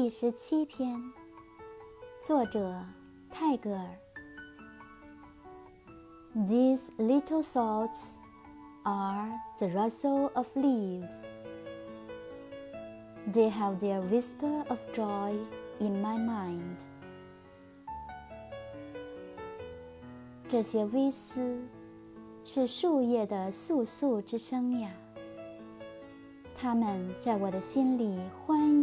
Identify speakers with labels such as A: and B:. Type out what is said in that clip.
A: 第十七篇，作者泰戈尔。These little thoughts are the rustle of leaves. They have their whisper of joy in my mind. 这些微飔是树叶的簌簌之声呀，它们在我的心里欢。